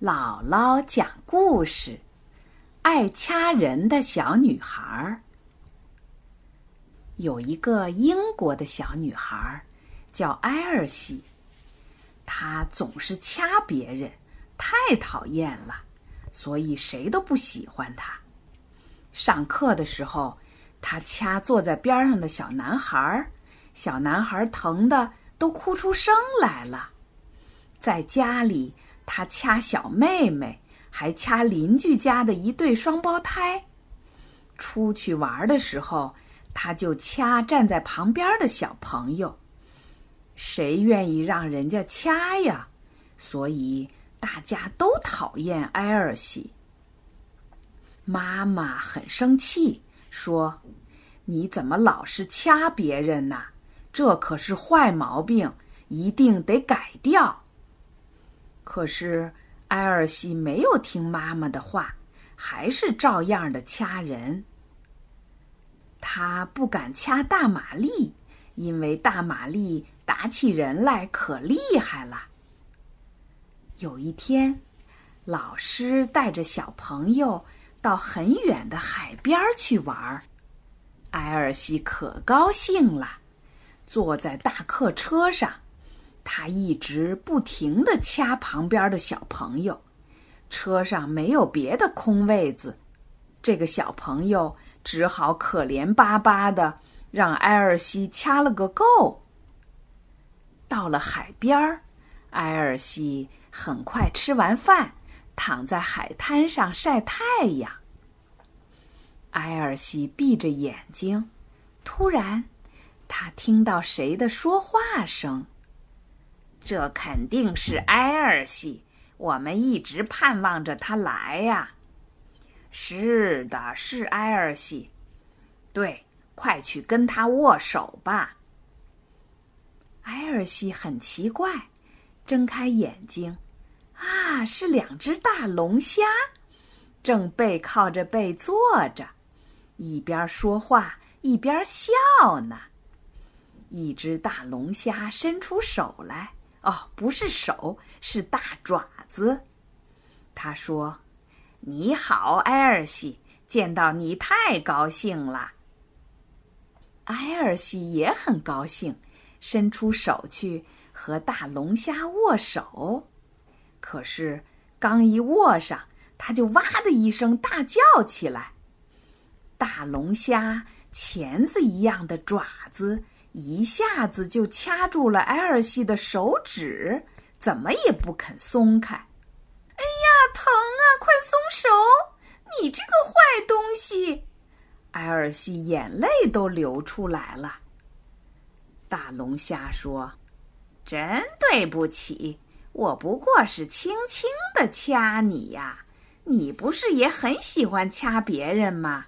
姥姥讲故事：爱掐人的小女孩。有一个英国的小女孩，叫埃尔西。她总是掐别人，太讨厌了，所以谁都不喜欢她。上课的时候，她掐坐在边上的小男孩，小男孩疼的都哭出声来了。在家里。他掐小妹妹，还掐邻居家的一对双胞胎。出去玩的时候，他就掐站在旁边的小朋友。谁愿意让人家掐呀？所以大家都讨厌埃尔西。妈妈很生气，说：“你怎么老是掐别人呢？这可是坏毛病，一定得改掉。”可是埃尔西没有听妈妈的话，还是照样的掐人。他不敢掐大玛丽，因为大玛丽打起人来可厉害了。有一天，老师带着小朋友到很远的海边去玩，埃尔西可高兴了，坐在大客车上。他一直不停的掐旁边的小朋友，车上没有别的空位子，这个小朋友只好可怜巴巴的让埃尔西掐了个够。到了海边儿，埃尔西很快吃完饭，躺在海滩上晒太阳。埃尔西闭着眼睛，突然，他听到谁的说话声。这肯定是埃尔西，我们一直盼望着他来呀。是的，是埃尔西。对，快去跟他握手吧。埃尔西很奇怪，睁开眼睛，啊，是两只大龙虾，正背靠着背坐着，一边说话一边笑呢。一只大龙虾伸出手来。哦，不是手，是大爪子。他说：“你好，埃尔西，见到你太高兴了。”埃尔西也很高兴，伸出手去和大龙虾握手。可是刚一握上，他就哇的一声大叫起来。大龙虾钳子一样的爪子。一下子就掐住了埃尔西的手指，怎么也不肯松开。哎呀，疼啊！快松手！你这个坏东西！埃尔西眼泪都流出来了。大龙虾说：“真对不起，我不过是轻轻的掐你呀。你不是也很喜欢掐别人吗？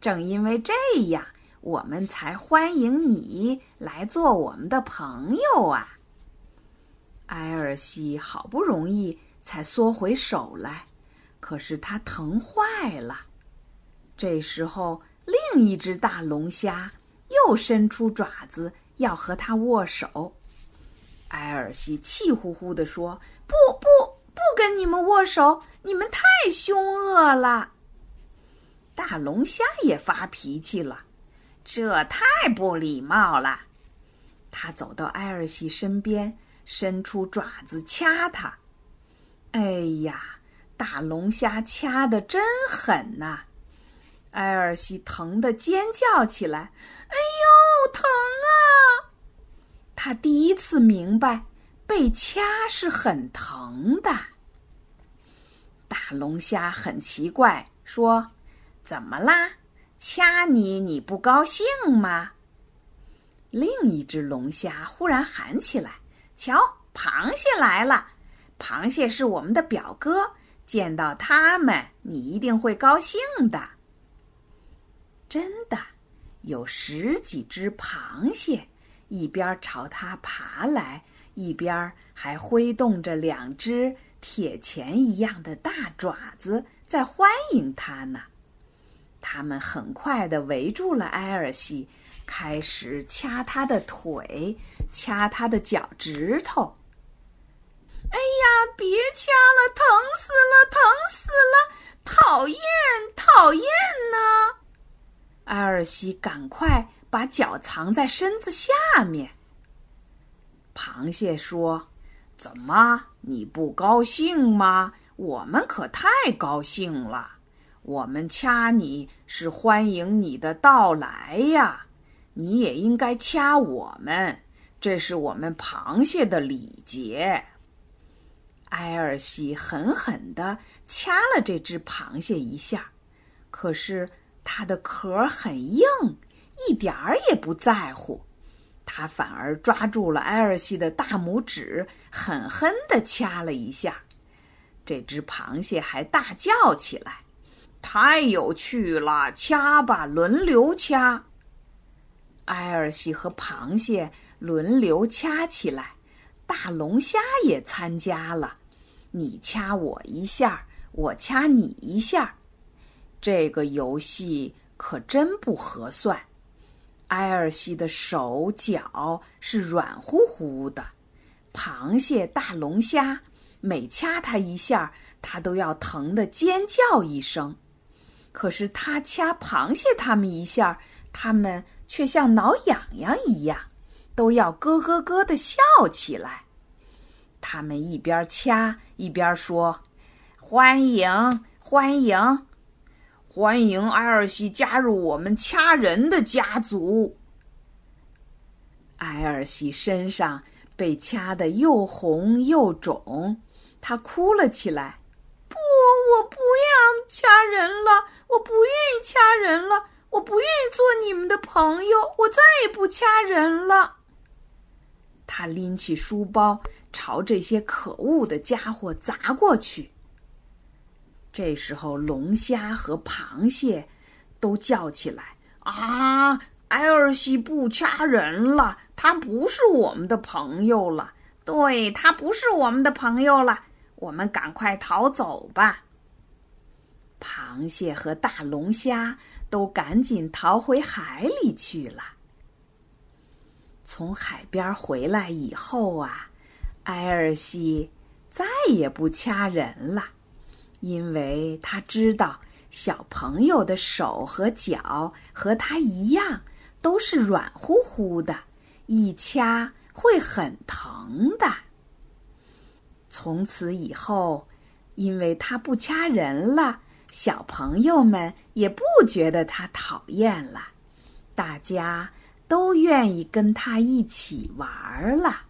正因为这样。”我们才欢迎你来做我们的朋友啊！埃尔西好不容易才缩回手来，可是他疼坏了。这时候，另一只大龙虾又伸出爪子要和他握手。埃尔西气呼呼地说：“不不不，跟你们握手！你们太凶恶了。”大龙虾也发脾气了。这太不礼貌了！他走到埃尔西身边，伸出爪子掐他。哎呀，大龙虾掐的真狠呐！埃尔西疼得尖叫起来：“哎呦，疼啊！”他第一次明白，被掐是很疼的。大龙虾很奇怪，说：“怎么啦？”掐你，你不高兴吗？另一只龙虾忽然喊起来：“瞧，螃蟹来了！螃蟹是我们的表哥，见到他们，你一定会高兴的。”真的，有十几只螃蟹，一边朝他爬来，一边还挥动着两只铁钳一样的大爪子，在欢迎他呢。他们很快的围住了埃尔西，开始掐他的腿，掐他的脚趾头。哎呀，别掐了，疼死了，疼死了！讨厌，讨厌呢！埃尔西赶快把脚藏在身子下面。螃蟹说：“怎么，你不高兴吗？我们可太高兴了。我们掐你是欢迎你的到来呀，你也应该掐我们，这是我们螃蟹的礼节。”埃尔西狠狠地掐了这只螃蟹一下，可是它的壳很硬，一点儿也不在乎。他反而抓住了埃尔西的大拇指，狠狠地掐了一下。这只螃蟹还大叫起来：“太有趣了！掐吧，轮流掐。”埃尔西和螃蟹轮流掐起来。大龙虾也参加了，你掐我一下，我掐你一下，这个游戏可真不合算。埃尔西的手脚是软乎乎的，螃蟹、大龙虾每掐它一下，它都要疼得尖叫一声。可是他掐螃蟹他们一下，他们却像挠痒痒一样。都要咯咯咯的笑起来，他们一边掐一边说：“欢迎，欢迎，欢迎埃尔西加入我们掐人的家族。”埃尔西身上被掐得又红又肿，他哭了起来：“，我不要掐人了，我不愿意掐人了，我不愿意做你们的朋友，我再也不掐人了。”他拎起书包，朝这些可恶的家伙砸过去。这时候，龙虾和螃蟹都叫起来：“啊，埃尔西不掐人了，他不是我们的朋友了。对他不是我们的朋友了，我们赶快逃走吧！”螃蟹和大龙虾都赶紧逃回海里去了。从海边回来以后啊，埃尔西再也不掐人了，因为他知道小朋友的手和脚和他一样都是软乎乎的，一掐会很疼的。从此以后，因为他不掐人了，小朋友们也不觉得他讨厌了，大家。都愿意跟他一起玩了。